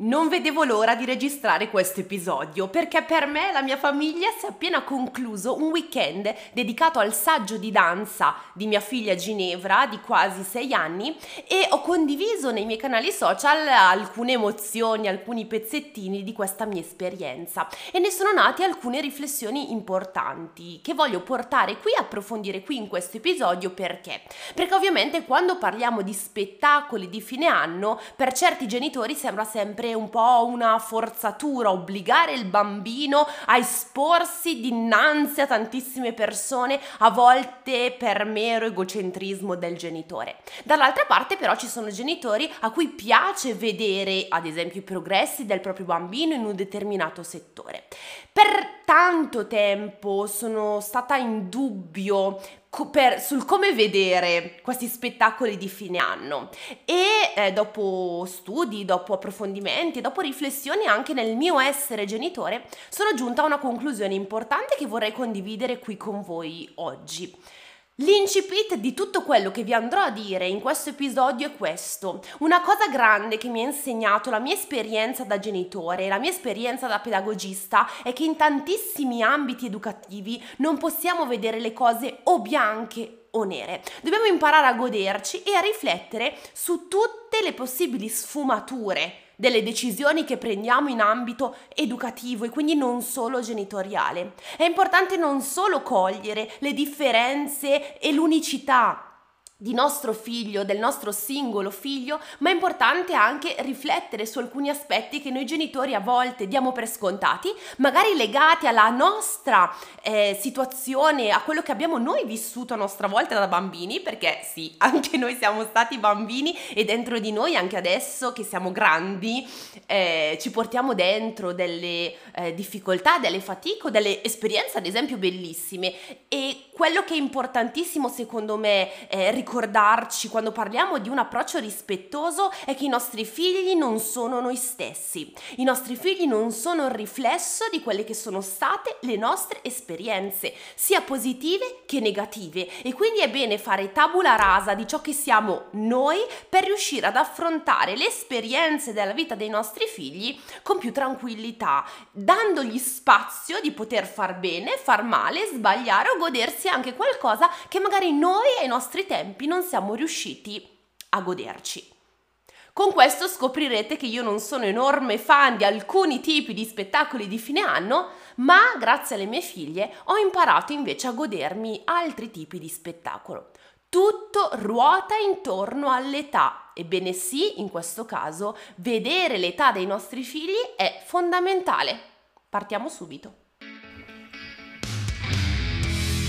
Non vedevo l'ora di registrare questo episodio perché per me e la mia famiglia si è appena concluso un weekend dedicato al saggio di danza di mia figlia Ginevra di quasi sei anni e ho condiviso nei miei canali social alcune emozioni, alcuni pezzettini di questa mia esperienza e ne sono nate alcune riflessioni importanti che voglio portare qui, approfondire qui in questo episodio perché? Perché ovviamente quando parliamo di spettacoli di fine anno per certi genitori sembra sempre un po' una forzatura, obbligare il bambino a esporsi dinanzi a tantissime persone, a volte per mero egocentrismo del genitore. Dall'altra parte però ci sono genitori a cui piace vedere ad esempio i progressi del proprio bambino in un determinato settore. Per tanto tempo sono stata in dubbio per, sul come vedere questi spettacoli di fine anno e eh, dopo studi, dopo approfondimenti, dopo riflessioni anche nel mio essere genitore sono giunta a una conclusione importante che vorrei condividere qui con voi oggi. L'incipit di tutto quello che vi andrò a dire in questo episodio è questo. Una cosa grande che mi ha insegnato la mia esperienza da genitore e la mia esperienza da pedagogista è che in tantissimi ambiti educativi non possiamo vedere le cose o bianche o nere. Dobbiamo imparare a goderci e a riflettere su tutte le possibili sfumature delle decisioni che prendiamo in ambito educativo e quindi non solo genitoriale. È importante non solo cogliere le differenze e l'unicità di nostro figlio, del nostro singolo figlio, ma è importante anche riflettere su alcuni aspetti che noi genitori a volte diamo per scontati, magari legati alla nostra eh, situazione, a quello che abbiamo noi vissuto a nostra volta da bambini, perché sì, anche noi siamo stati bambini e dentro di noi, anche adesso che siamo grandi, eh, ci portiamo dentro delle eh, difficoltà, delle fatiche, delle esperienze ad esempio bellissime. E quello che è importantissimo secondo me è ricordarci quando parliamo di un approccio rispettoso è che i nostri figli non sono noi stessi, i nostri figli non sono il riflesso di quelle che sono state le nostre esperienze, sia positive che negative. E quindi è bene fare tabula rasa di ciò che siamo noi per riuscire ad affrontare le esperienze della vita dei nostri figli con più tranquillità, dandogli spazio di poter far bene, far male, sbagliare o godersi anche qualcosa che magari noi ai nostri tempi non siamo riusciti a goderci. Con questo scoprirete che io non sono enorme fan di alcuni tipi di spettacoli di fine anno, ma grazie alle mie figlie ho imparato invece a godermi altri tipi di spettacolo. Tutto ruota intorno all'età. Ebbene sì, in questo caso, vedere l'età dei nostri figli è fondamentale. Partiamo subito.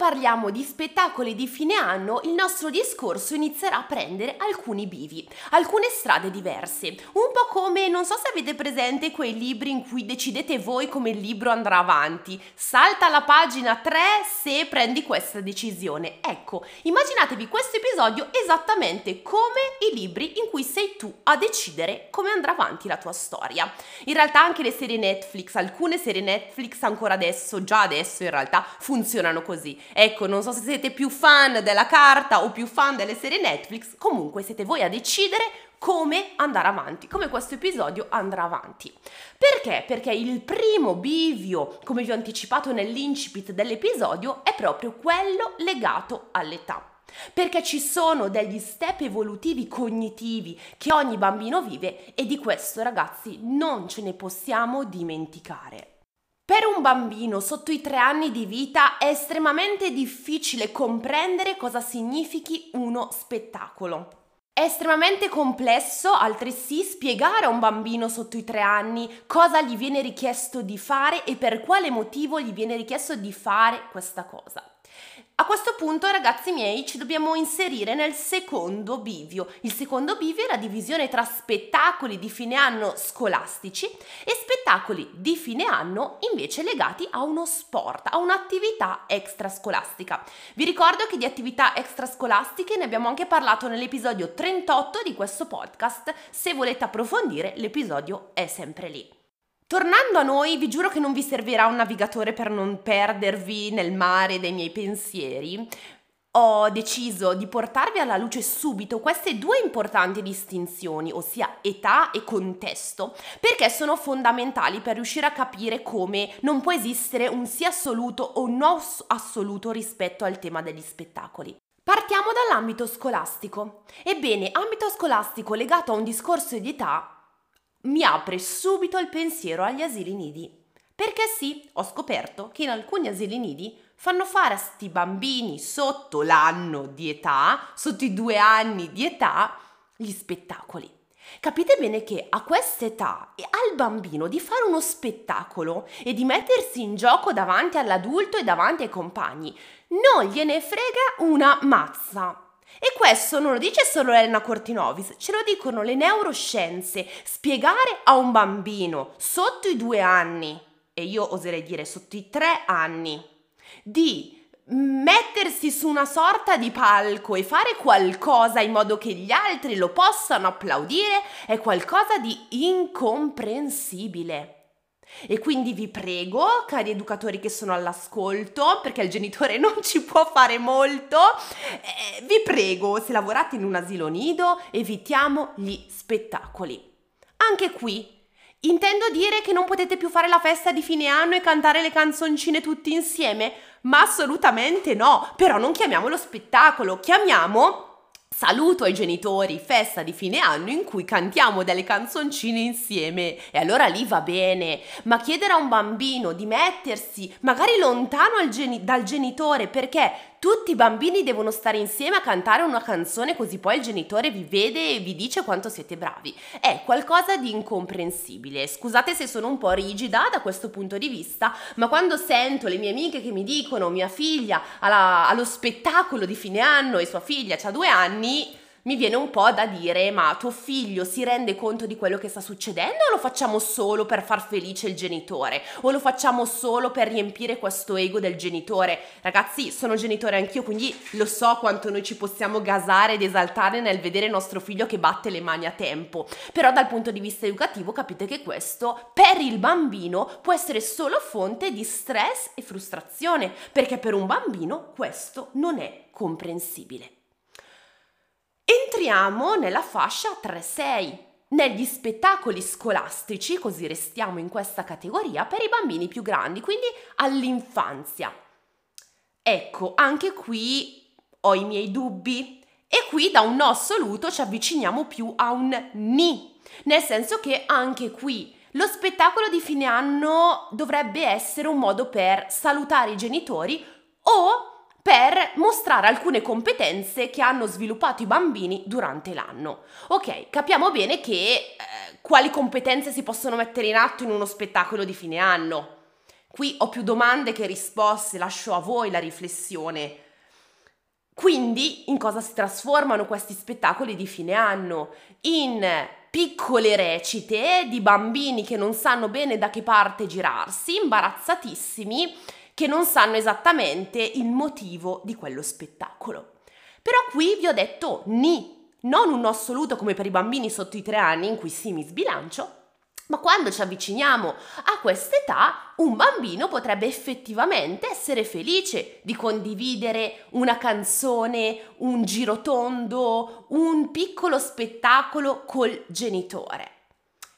Parliamo di spettacoli di fine anno, il nostro discorso inizierà a prendere alcuni bivi, alcune strade diverse, un po' come non so se avete presente quei libri in cui decidete voi come il libro andrà avanti. Salta la pagina 3 se prendi questa decisione. Ecco, immaginatevi questo episodio esattamente come i libri in cui sei tu a decidere come andrà avanti la tua storia. In realtà anche le serie Netflix, alcune serie Netflix ancora adesso, già adesso in realtà funzionano così. Ecco, non so se siete più fan della carta o più fan delle serie Netflix, comunque siete voi a decidere come andare avanti, come questo episodio andrà avanti. Perché? Perché il primo bivio, come vi ho anticipato nell'incipit dell'episodio, è proprio quello legato all'età. Perché ci sono degli step evolutivi cognitivi che ogni bambino vive e di questo ragazzi non ce ne possiamo dimenticare. Per un bambino sotto i tre anni di vita è estremamente difficile comprendere cosa significhi uno spettacolo. È estremamente complesso altresì spiegare a un bambino sotto i tre anni cosa gli viene richiesto di fare e per quale motivo gli viene richiesto di fare questa cosa. A questo punto, ragazzi miei, ci dobbiamo inserire nel secondo bivio. Il secondo bivio è la divisione tra spettacoli di fine anno scolastici e spettacoli di fine anno invece legati a uno sport, a un'attività extrascolastica. Vi ricordo che di attività extrascolastiche ne abbiamo anche parlato nell'episodio 38 di questo podcast. Se volete approfondire, l'episodio è sempre lì. Tornando a noi, vi giuro che non vi servirà un navigatore per non perdervi nel mare dei miei pensieri. Ho deciso di portarvi alla luce subito queste due importanti distinzioni, ossia età e contesto, perché sono fondamentali per riuscire a capire come non può esistere un sì assoluto o un no assoluto rispetto al tema degli spettacoli. Partiamo dall'ambito scolastico. Ebbene, ambito scolastico legato a un discorso di età mi apre subito il pensiero agli asili nidi. Perché sì, ho scoperto che in alcuni asili nidi fanno fare a sti bambini sotto l'anno di età, sotto i due anni di età, gli spettacoli. Capite bene che a questa età e al bambino di fare uno spettacolo e di mettersi in gioco davanti all'adulto e davanti ai compagni non gliene frega una mazza. E questo non lo dice solo Elena Cortinovis, ce lo dicono le neuroscienze. Spiegare a un bambino sotto i due anni, e io oserei dire sotto i tre anni, di mettersi su una sorta di palco e fare qualcosa in modo che gli altri lo possano applaudire è qualcosa di incomprensibile. E quindi vi prego, cari educatori che sono all'ascolto, perché il genitore non ci può fare molto, eh, vi prego, se lavorate in un asilo nido, evitiamo gli spettacoli. Anche qui Intendo dire che non potete più fare la festa di fine anno e cantare le canzoncine tutti insieme? Ma assolutamente no, però non chiamiamolo spettacolo, chiamiamo saluto ai genitori, festa di fine anno in cui cantiamo delle canzoncine insieme. E allora lì va bene, ma chiedere a un bambino di mettersi magari lontano geni- dal genitore perché tutti i bambini devono stare insieme a cantare una canzone così poi il genitore vi vede e vi dice quanto siete bravi. È qualcosa di incomprensibile. Scusate se sono un po' rigida da questo punto di vista, ma quando sento le mie amiche che mi dicono mia figlia alla, allo spettacolo di fine anno e sua figlia ha due anni, mi viene un po' da dire ma tuo figlio si rende conto di quello che sta succedendo o lo facciamo solo per far felice il genitore? O lo facciamo solo per riempire questo ego del genitore? Ragazzi sono genitore anch'io quindi lo so quanto noi ci possiamo gasare ed esaltare nel vedere nostro figlio che batte le mani a tempo. Però dal punto di vista educativo capite che questo per il bambino può essere solo fonte di stress e frustrazione perché per un bambino questo non è comprensibile Entriamo nella fascia 3-6, negli spettacoli scolastici, così restiamo in questa categoria, per i bambini più grandi, quindi all'infanzia. Ecco, anche qui ho i miei dubbi e qui da un no assoluto ci avviciniamo più a un ni, nel senso che anche qui lo spettacolo di fine anno dovrebbe essere un modo per salutare i genitori o per mostrare alcune competenze che hanno sviluppato i bambini durante l'anno. Ok, capiamo bene che eh, quali competenze si possono mettere in atto in uno spettacolo di fine anno. Qui ho più domande che risposte, lascio a voi la riflessione. Quindi, in cosa si trasformano questi spettacoli di fine anno? In piccole recite di bambini che non sanno bene da che parte girarsi, imbarazzatissimi, che non sanno esattamente il motivo di quello spettacolo. Però qui vi ho detto ni, non un no assoluto come per i bambini sotto i tre anni in cui sì mi sbilancio, ma quando ci avviciniamo a quest'età, un bambino potrebbe effettivamente essere felice di condividere una canzone, un girotondo, un piccolo spettacolo col genitore.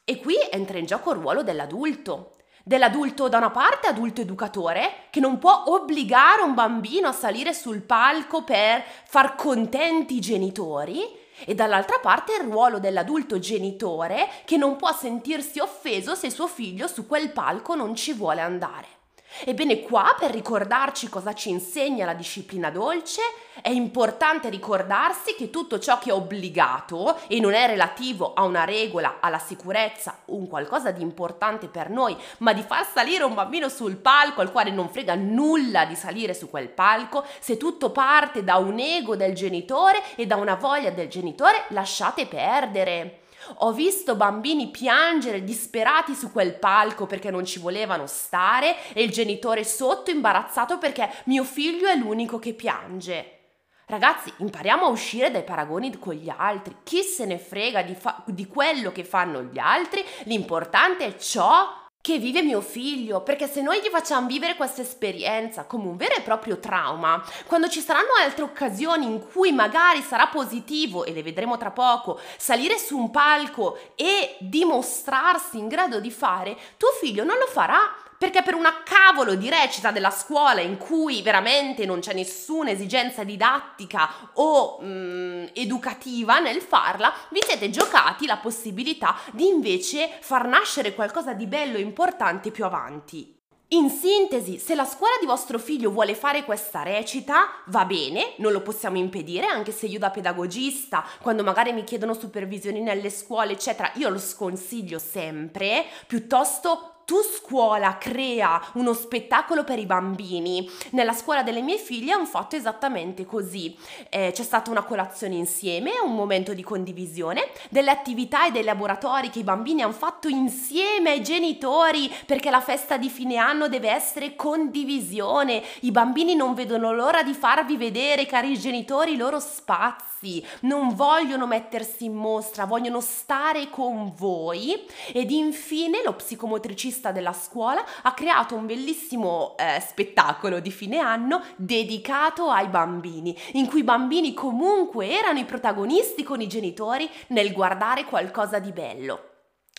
E qui entra in gioco il ruolo dell'adulto dell'adulto da una parte, adulto educatore, che non può obbligare un bambino a salire sul palco per far contenti i genitori, e dall'altra parte il ruolo dell'adulto genitore che non può sentirsi offeso se suo figlio su quel palco non ci vuole andare. Ebbene qua, per ricordarci cosa ci insegna la disciplina dolce, è importante ricordarsi che tutto ciò che è obbligato e non è relativo a una regola, alla sicurezza, un qualcosa di importante per noi, ma di far salire un bambino sul palco al quale non frega nulla di salire su quel palco, se tutto parte da un ego del genitore e da una voglia del genitore, lasciate perdere. Ho visto bambini piangere disperati su quel palco perché non ci volevano stare e il genitore sotto imbarazzato perché mio figlio è l'unico che piange. Ragazzi, impariamo a uscire dai paragoni con gli altri. Chi se ne frega di, fa- di quello che fanno gli altri? L'importante è ciò che vive mio figlio, perché se noi gli facciamo vivere questa esperienza come un vero e proprio trauma, quando ci saranno altre occasioni in cui magari sarà positivo, e le vedremo tra poco, salire su un palco e dimostrarsi in grado di fare, tuo figlio non lo farà perché per una cavolo di recita della scuola in cui veramente non c'è nessuna esigenza didattica o mm, educativa nel farla, vi siete giocati la possibilità di invece far nascere qualcosa di bello e importante più avanti. In sintesi, se la scuola di vostro figlio vuole fare questa recita, va bene, non lo possiamo impedire, anche se io da pedagogista, quando magari mi chiedono supervisioni nelle scuole, eccetera, io lo sconsiglio sempre, piuttosto tu scuola crea uno spettacolo per i bambini. Nella scuola delle mie figlie hanno fatto esattamente così. Eh, c'è stata una colazione insieme, un momento di condivisione, delle attività e dei laboratori che i bambini hanno fatto insieme ai genitori perché la festa di fine anno deve essere condivisione. I bambini non vedono l'ora di farvi vedere, cari genitori, i loro spazi. Non vogliono mettersi in mostra, vogliono stare con voi. Ed infine lo psicomotricista regista della scuola ha creato un bellissimo eh, spettacolo di fine anno dedicato ai bambini, in cui i bambini comunque erano i protagonisti con i genitori nel guardare qualcosa di bello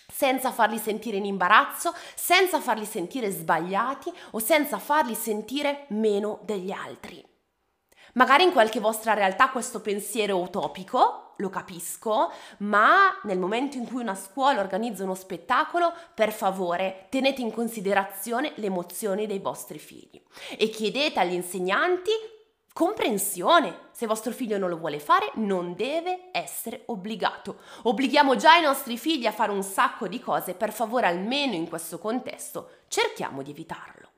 senza farli sentire in imbarazzo, senza farli sentire sbagliati o senza farli sentire meno degli altri. Magari in qualche vostra realtà questo pensiero utopico, lo capisco, ma nel momento in cui una scuola organizza uno spettacolo, per favore tenete in considerazione le emozioni dei vostri figli e chiedete agli insegnanti comprensione. Se vostro figlio non lo vuole fare, non deve essere obbligato. Obblighiamo già i nostri figli a fare un sacco di cose, per favore almeno in questo contesto cerchiamo di evitarlo.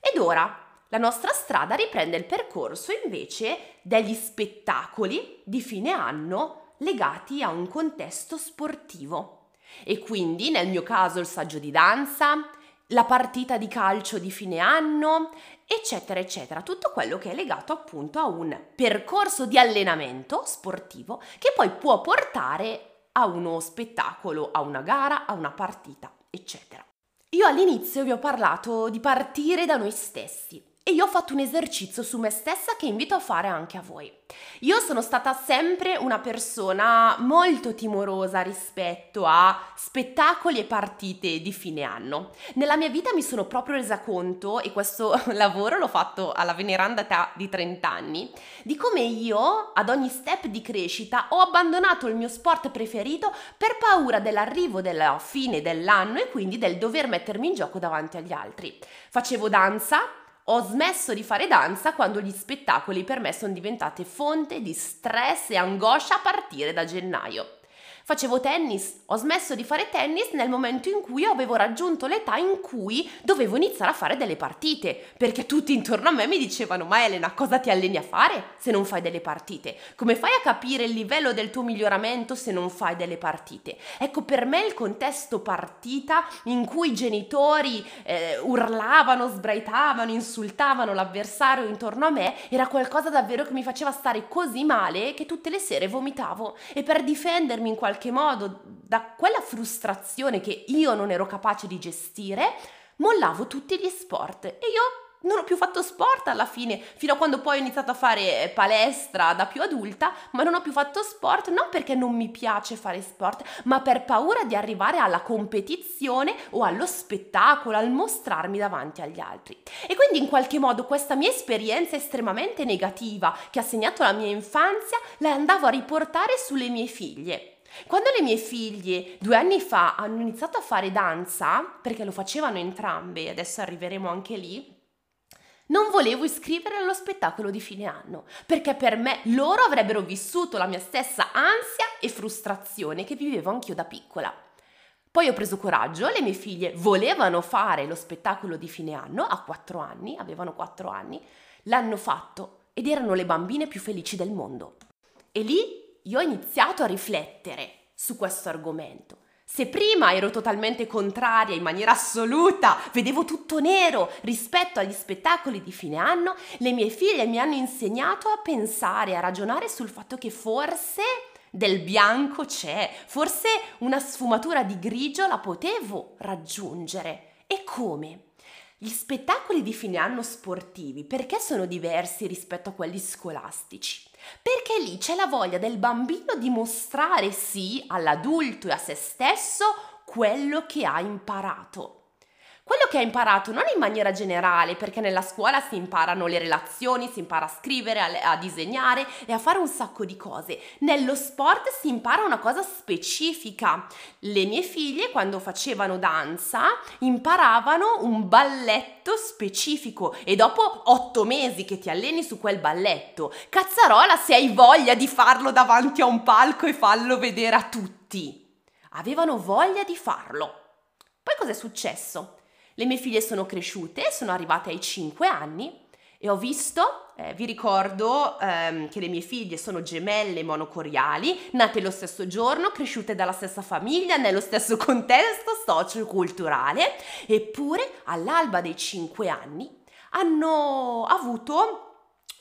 Ed ora la nostra strada riprende il percorso invece degli spettacoli di fine anno legati a un contesto sportivo. E quindi nel mio caso il saggio di danza, la partita di calcio di fine anno, eccetera, eccetera. Tutto quello che è legato appunto a un percorso di allenamento sportivo che poi può portare a uno spettacolo, a una gara, a una partita, eccetera. Io all'inizio vi ho parlato di partire da noi stessi e io ho fatto un esercizio su me stessa che invito a fare anche a voi. Io sono stata sempre una persona molto timorosa rispetto a spettacoli e partite di fine anno. Nella mia vita mi sono proprio resa conto, e questo lavoro l'ho fatto alla veneranda età di 30 anni, di come io ad ogni step di crescita ho abbandonato il mio sport preferito per paura dell'arrivo della fine dell'anno e quindi del dover mettermi in gioco davanti agli altri. Facevo danza, ho smesso di fare danza quando gli spettacoli per me sono diventati fonte di stress e angoscia a partire da gennaio. Facevo tennis, ho smesso di fare tennis nel momento in cui avevo raggiunto l'età in cui dovevo iniziare a fare delle partite, perché tutti intorno a me mi dicevano "Ma Elena, cosa ti alleni a fare se non fai delle partite? Come fai a capire il livello del tuo miglioramento se non fai delle partite?". Ecco, per me il contesto partita in cui i genitori eh, urlavano, sbraitavano, insultavano l'avversario intorno a me era qualcosa davvero che mi faceva stare così male che tutte le sere vomitavo e per difendermi in qualche qualche modo da quella frustrazione che io non ero capace di gestire, mollavo tutti gli sport e io non ho più fatto sport alla fine, fino a quando poi ho iniziato a fare palestra da più adulta, ma non ho più fatto sport non perché non mi piace fare sport, ma per paura di arrivare alla competizione o allo spettacolo, al mostrarmi davanti agli altri. E quindi in qualche modo questa mia esperienza estremamente negativa che ha segnato la mia infanzia la andavo a riportare sulle mie figlie Quando le mie figlie due anni fa hanno iniziato a fare danza, perché lo facevano entrambe, adesso arriveremo anche lì, non volevo iscrivere allo spettacolo di fine anno, perché per me loro avrebbero vissuto la mia stessa ansia e frustrazione che vivevo anch'io da piccola. Poi ho preso coraggio, le mie figlie volevano fare lo spettacolo di fine anno a quattro anni, avevano quattro anni, l'hanno fatto ed erano le bambine più felici del mondo. E lì io ho iniziato a riflettere su questo argomento. Se prima ero totalmente contraria in maniera assoluta, vedevo tutto nero rispetto agli spettacoli di fine anno, le mie figlie mi hanno insegnato a pensare, a ragionare sul fatto che forse del bianco c'è, forse una sfumatura di grigio la potevo raggiungere. E come? Gli spettacoli di fine anno sportivi perché sono diversi rispetto a quelli scolastici? Perché lì c'è la voglia del bambino di mostrare sì all'adulto e a se stesso quello che ha imparato quello che ha imparato non in maniera generale, perché nella scuola si imparano le relazioni, si impara a scrivere, a, a, disegnare e a fare un sacco di cose. Nello sport si impara una cosa specifica. Le mie figlie quando facevano danza imparavano un balletto specifico e dopo otto mesi che ti alleni su quel balletto, cazzarola se hai voglia di farlo davanti a un palco e farlo vedere a tutti. Avevano voglia di farlo. Poi cos'è successo? Le mie figlie sono cresciute, sono arrivate ai 5 anni e ho visto, eh, vi ricordo ehm, che le mie figlie sono gemelle monocoriali, nate lo stesso giorno, cresciute dalla stessa famiglia, nello stesso contesto socio-culturale, eppure all'alba dei 5 anni hanno avuto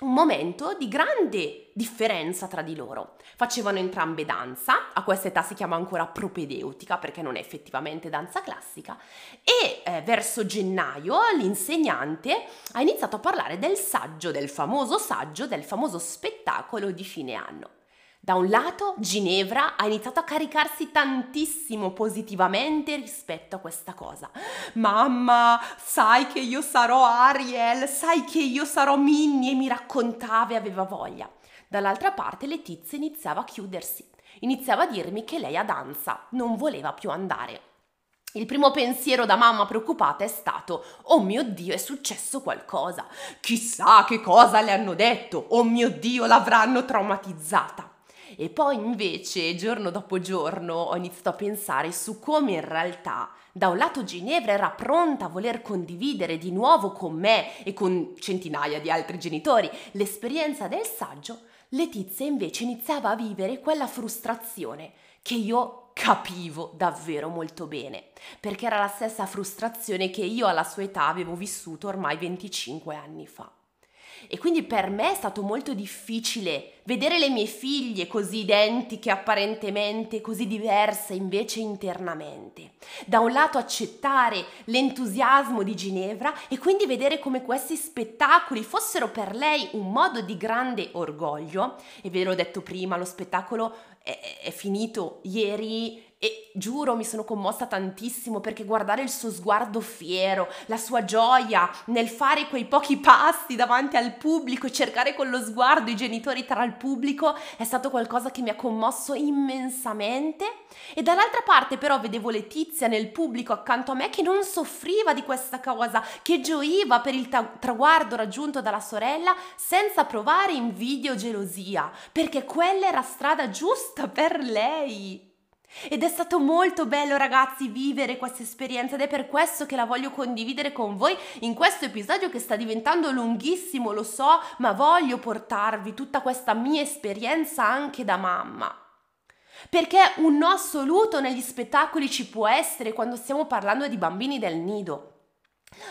un momento di grande differenza tra di loro. Facevano entrambe danza, a questa età si chiama ancora propedeutica perché non è effettivamente danza classica, e eh, verso gennaio l'insegnante ha iniziato a parlare del saggio, del famoso saggio, del famoso spettacolo di fine anno. Da un lato, Ginevra ha iniziato a caricarsi tantissimo positivamente rispetto a questa cosa. Mamma, sai che io sarò Ariel, sai che io sarò Minnie mi raccontava e aveva voglia. Dall'altra parte Letizia iniziava a chiudersi, iniziava a dirmi che lei a danza non voleva più andare. Il primo pensiero da mamma preoccupata è stato: Oh mio Dio, è successo qualcosa. Chissà che cosa le hanno detto. Oh mio Dio, l'avranno traumatizzata. E poi invece, giorno dopo giorno, ho iniziato a pensare su come in realtà da un lato Ginevra era pronta a voler condividere di nuovo con me e con centinaia di altri genitori l'esperienza del saggio, Letizia invece iniziava a vivere quella frustrazione che io capivo davvero molto bene, perché era la stessa frustrazione che io alla sua età avevo vissuto ormai 25 anni fa. E quindi per me è stato molto difficile vedere le mie figlie così identiche apparentemente, così diverse invece internamente. Da un lato accettare l'entusiasmo di Ginevra e quindi vedere come questi spettacoli fossero per lei un modo di grande orgoglio. E ve l'ho detto prima, lo spettacolo è, è finito ieri e giuro mi sono commossa tantissimo perché guardare il suo sguardo fiero, la sua gioia nel fare quei pochi passi davanti al pubblico e cercare con lo sguardo i genitori tra il pubblico è stato qualcosa che mi ha commosso immensamente. E dall'altra parte però vedevo Letizia nel pubblico accanto a me che non soffriva di questa cosa, che gioiva per il ta- traguardo raggiunto dalla sorella senza provare invidia o gelosia, perché quella era strada giusta per lei. Ed è stato molto bello ragazzi vivere questa esperienza ed è per questo che la voglio condividere con voi in questo episodio che sta diventando lunghissimo, lo so, ma voglio portarvi tutta questa mia esperienza anche da mamma. Perché un no assoluto negli spettacoli ci può essere quando stiamo parlando di bambini del nido.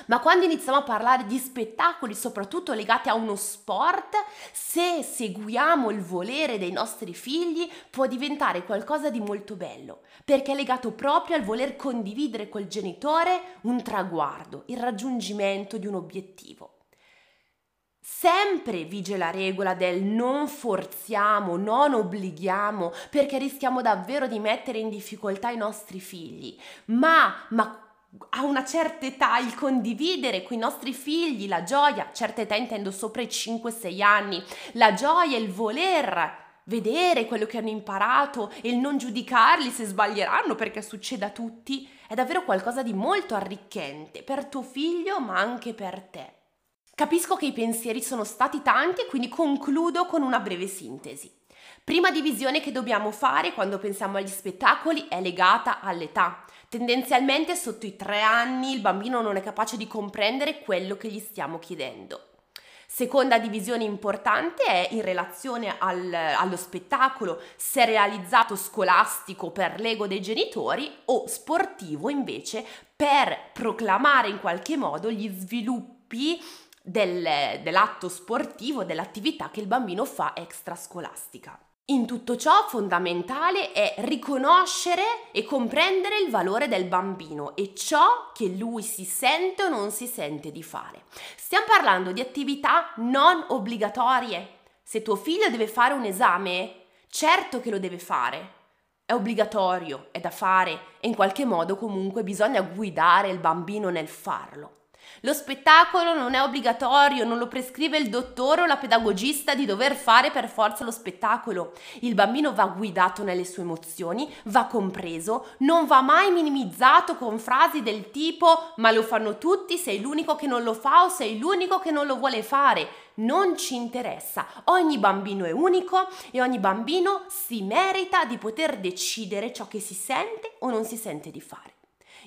Ma quando iniziamo a parlare di spettacoli, soprattutto legati a uno sport, se seguiamo il volere dei nostri figli, può diventare qualcosa di molto bello, perché è legato proprio al voler condividere col genitore un traguardo, il raggiungimento di un obiettivo. Sempre vige la regola del non forziamo, non obblighiamo, perché rischiamo davvero di mettere in difficoltà i nostri figli, ma, ma a una certa età il condividere con i nostri figli la gioia, certa età intendo sopra i 5-6 anni, la gioia, il voler vedere quello che hanno imparato e il non giudicarli se sbaglieranno perché succede a tutti, è davvero qualcosa di molto arricchente per tuo figlio ma anche per te. Capisco che i pensieri sono stati tanti quindi concludo con una breve sintesi. Prima divisione che dobbiamo fare quando pensiamo agli spettacoli è legata all'età. Tendenzialmente sotto i tre anni il bambino non è capace di comprendere quello che gli stiamo chiedendo. Seconda divisione importante è in relazione al, allo spettacolo, se realizzato scolastico per l'ego dei genitori o sportivo invece per proclamare in qualche modo gli sviluppi del, dell'atto sportivo, dell'attività che il bambino fa extrascolastica. In tutto ciò fondamentale è riconoscere e comprendere il valore del bambino e ciò che lui si sente o non si sente di fare. Stiamo parlando di attività non obbligatorie. Se tuo figlio deve fare un esame, certo che lo deve fare. È obbligatorio, è da fare e in qualche modo comunque bisogna guidare il bambino nel farlo. Lo spettacolo non è obbligatorio, non lo prescrive il dottore o la pedagogista di dover fare per forza lo spettacolo. Il bambino va guidato nelle sue emozioni, va compreso, non va mai minimizzato con frasi del tipo ma lo fanno tutti, sei l'unico che non lo fa o sei l'unico che non lo vuole fare. Non ci interessa, ogni bambino è unico e ogni bambino si merita di poter decidere ciò che si sente o non si sente di fare.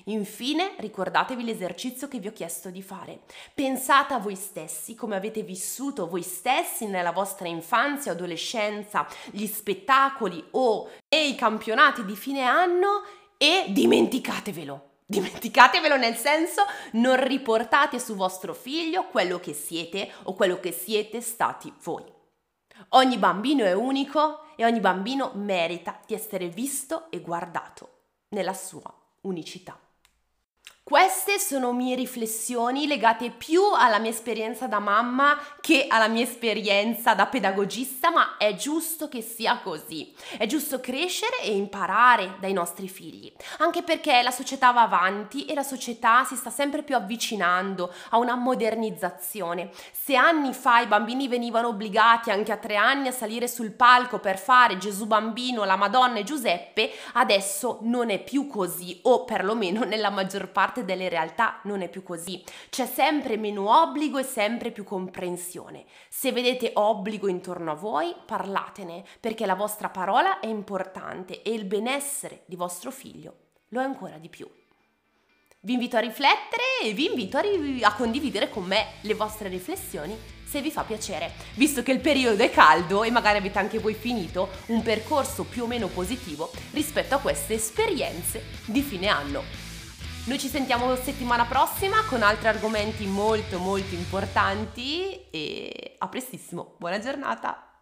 Infine, ricordatevi l'esercizio che vi ho chiesto di fare. Pensate a voi stessi, come avete vissuto voi stessi nella vostra infanzia adolescenza, gli spettacoli o i campionati di fine anno e dimenticatevelo. Dimenticatevelo nel senso non riportate su vostro figlio quello che siete o quello che siete stati voi. Ogni bambino è unico e ogni bambino merita di essere visto e guardato nella sua unicità. Queste sono mie riflessioni legate più alla mia esperienza da mamma che alla mia esperienza da pedagogista, ma è giusto che sia così. È giusto crescere e imparare dai nostri figli, anche perché la società va avanti e la società si sta sempre più avvicinando a una modernizzazione. Se anni fa i bambini venivano obbligati anche a tre anni a salire sul palco per fare Gesù bambino, la Madonna e Giuseppe, adesso non è più così, o perlomeno nella maggior parte parte delle realtà non è più così. C'è sempre meno obbligo e sempre più comprensione. Se vedete obbligo intorno a voi, parlatene, perché la vostra parola è importante e il benessere di vostro figlio lo è ancora di più. Vi invito a riflettere e vi invito a, ri- a condividere con me le vostre riflessioni se vi fa piacere, visto che il periodo è caldo e magari avete anche voi finito un percorso più o meno positivo rispetto a queste esperienze di fine anno. Noi ci sentiamo settimana prossima con altri argomenti molto molto importanti e a prestissimo. Buona giornata!